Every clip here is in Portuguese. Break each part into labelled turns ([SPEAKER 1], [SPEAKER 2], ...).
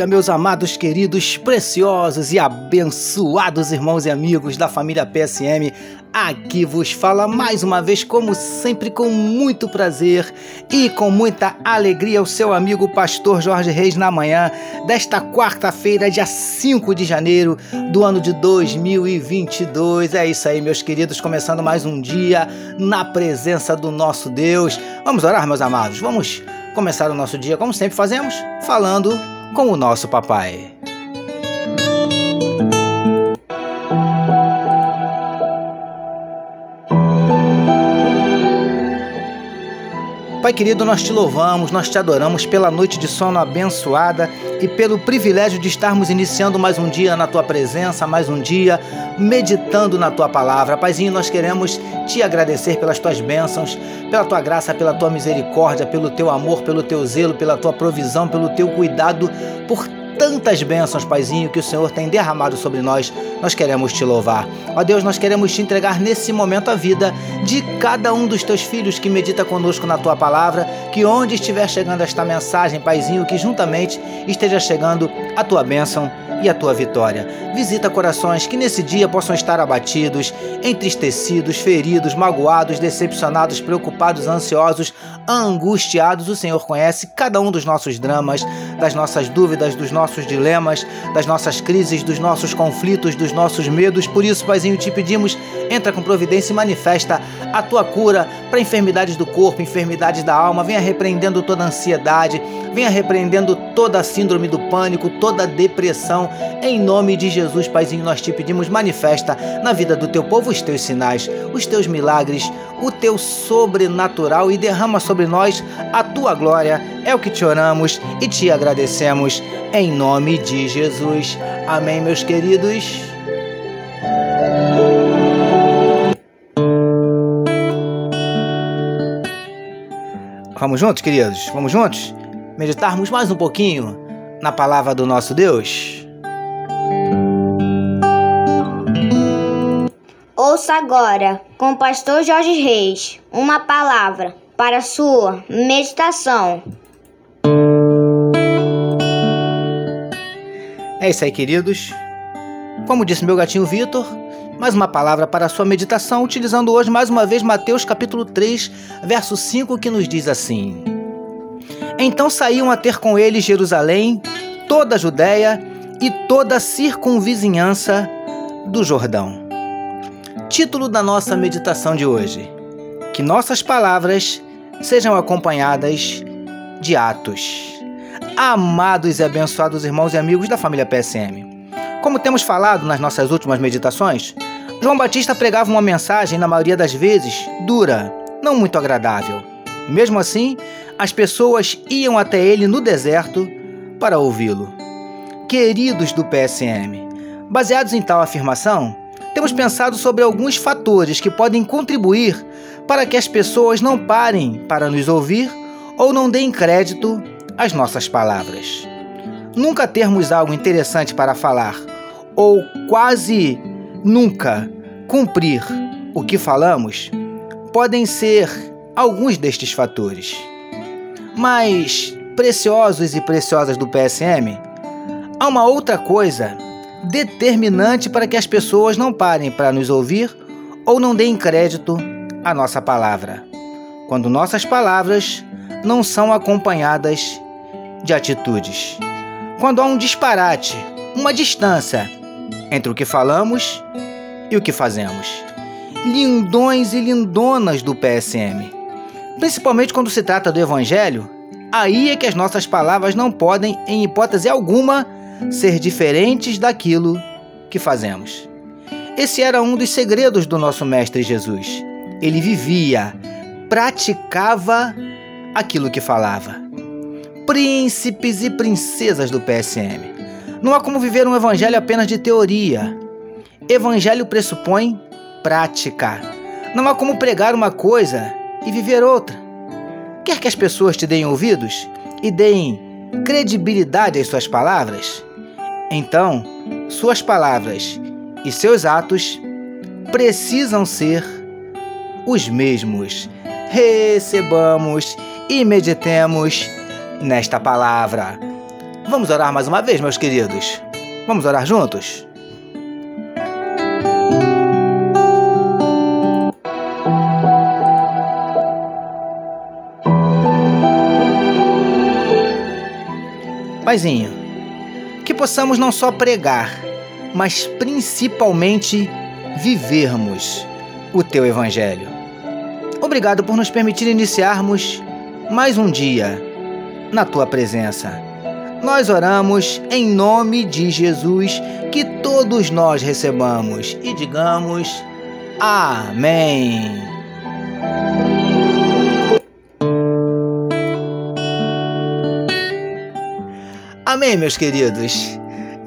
[SPEAKER 1] dia, meus amados, queridos, preciosos e abençoados irmãos e amigos da família PSM. Aqui vos fala mais uma vez, como sempre, com muito prazer e com muita alegria, o seu amigo Pastor Jorge Reis na manhã desta quarta-feira, dia 5 de janeiro do ano de 2022. É isso aí, meus queridos, começando mais um dia na presença do nosso Deus. Vamos orar, meus amados, vamos começar o nosso dia, como sempre fazemos, falando com o nosso papai. Pai querido, nós te louvamos, nós te adoramos pela noite de sono abençoada e pelo privilégio de estarmos iniciando mais um dia na tua presença, mais um dia meditando na tua palavra. Paizinho, nós queremos te agradecer pelas tuas bênçãos, pela tua graça, pela tua misericórdia, pelo teu amor, pelo teu zelo, pela tua provisão, pelo teu cuidado, por tantas bênçãos, Paizinho, que o Senhor tem derramado sobre nós, nós queremos te louvar. Ó Deus, nós queremos te entregar nesse momento a vida de cada um dos teus filhos que medita conosco na tua palavra, que onde estiver chegando esta mensagem, Paizinho, que juntamente esteja chegando a tua bênção e a tua vitória. Visita corações que nesse dia possam estar abatidos, entristecidos, feridos, magoados, decepcionados, preocupados, ansiosos, angustiados. O Senhor conhece cada um dos nossos dramas, das nossas dúvidas, dos nossos dilemas, das nossas crises, dos nossos conflitos, dos nossos medos. Por isso, Paizinho, te pedimos, entra com providência e manifesta a tua cura para enfermidades do corpo, enfermidades da alma. Venha repreendendo toda ansiedade, venha repreendendo toda a síndrome do pânico, toda a depressão em nome de Jesus, Paizinho, nós te pedimos, manifesta na vida do teu povo os teus sinais, os teus milagres, o teu sobrenatural e derrama sobre nós a tua glória. É o que te oramos e te agradecemos em nome de Jesus. Amém, meus queridos. Vamos juntos, queridos? Vamos juntos? Meditarmos mais um pouquinho na palavra do nosso Deus?
[SPEAKER 2] Ouça agora, com o pastor Jorge Reis, uma palavra para sua meditação.
[SPEAKER 1] É isso aí, queridos. Como disse meu gatinho Vitor, mais uma palavra para sua meditação, utilizando hoje mais uma vez Mateus capítulo 3, verso 5, que nos diz assim: Então saíam a ter com ele Jerusalém, toda a Judéia e toda a circunvizinhança do Jordão Título da nossa meditação de hoje: Que nossas palavras sejam acompanhadas de atos. Amados e abençoados irmãos e amigos da família PSM. Como temos falado nas nossas últimas meditações, João Batista pregava uma mensagem, na maioria das vezes, dura, não muito agradável. Mesmo assim, as pessoas iam até ele no deserto para ouvi-lo. Queridos do PSM, baseados em tal afirmação, temos pensado sobre alguns fatores que podem contribuir para que as pessoas não parem para nos ouvir ou não deem crédito às nossas palavras. Nunca termos algo interessante para falar ou quase nunca cumprir o que falamos podem ser alguns destes fatores. Mas, preciosos e preciosas do PSM, há uma outra coisa determinante para que as pessoas não parem para nos ouvir ou não deem crédito à nossa palavra. Quando nossas palavras não são acompanhadas de atitudes. Quando há um disparate, uma distância entre o que falamos e o que fazemos. Lindões e lindonas do PSM. Principalmente quando se trata do Evangelho, aí é que as nossas palavras não podem, em hipótese alguma, ser diferentes daquilo que fazemos. Esse era um dos segredos do nosso Mestre Jesus. Ele vivia, praticava aquilo que falava. Príncipes e princesas do PSM. Não há como viver um evangelho apenas de teoria. Evangelho pressupõe prática. Não há como pregar uma coisa e viver outra. Quer que as pessoas te deem ouvidos e deem credibilidade às suas palavras? Então, suas palavras e seus atos precisam ser os mesmos. Recebamos e meditemos nesta palavra. Vamos orar mais uma vez, meus queridos? Vamos orar juntos? Paizinho, possamos não só pregar, mas principalmente vivermos o teu Evangelho. Obrigado por nos permitir iniciarmos mais um dia na tua presença. Nós oramos em nome de Jesus, que todos nós recebamos e digamos Amém. Amém, meus queridos.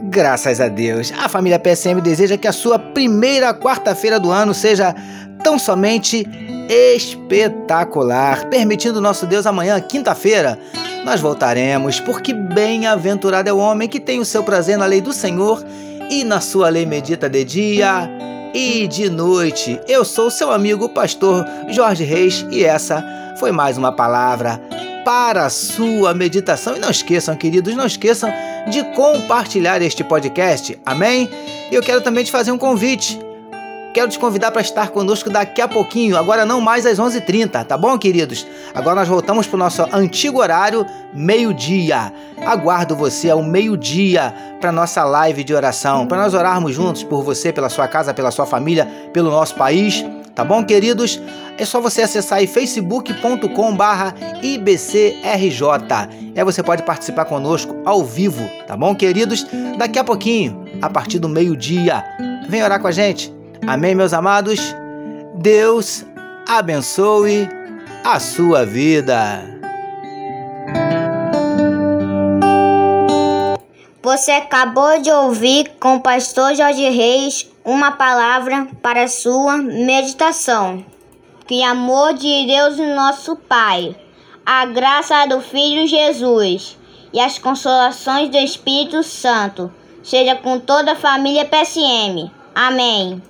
[SPEAKER 1] Graças a Deus, a família PSM deseja que a sua primeira quarta-feira do ano seja tão somente espetacular. Permitindo nosso Deus, amanhã, quinta-feira, nós voltaremos, porque bem-aventurado é o homem que tem o seu prazer na lei do Senhor e na sua lei medita de dia e de noite. Eu sou seu amigo, pastor Jorge Reis, e essa foi mais uma palavra para a sua meditação. E não esqueçam, queridos, não esqueçam de compartilhar este podcast. Amém? E eu quero também te fazer um convite. Quero te convidar para estar conosco daqui a pouquinho, agora não mais às 11h30, tá bom, queridos? Agora nós voltamos para o nosso antigo horário, meio-dia. Aguardo você ao meio-dia para nossa live de oração, para nós orarmos juntos por você, pela sua casa, pela sua família, pelo nosso país. Tá bom, queridos? É só você acessar aí facebook.com barra IBCRJ. Aí você pode participar conosco ao vivo, tá bom, queridos? Daqui a pouquinho, a partir do meio-dia. Vem orar com a gente. Amém, meus amados? Deus abençoe a sua vida.
[SPEAKER 2] Você acabou de ouvir com o pastor Jorge Reis uma palavra para sua meditação. Que amor de Deus, nosso Pai, a graça do Filho Jesus e as consolações do Espírito Santo seja com toda a família PSM. Amém.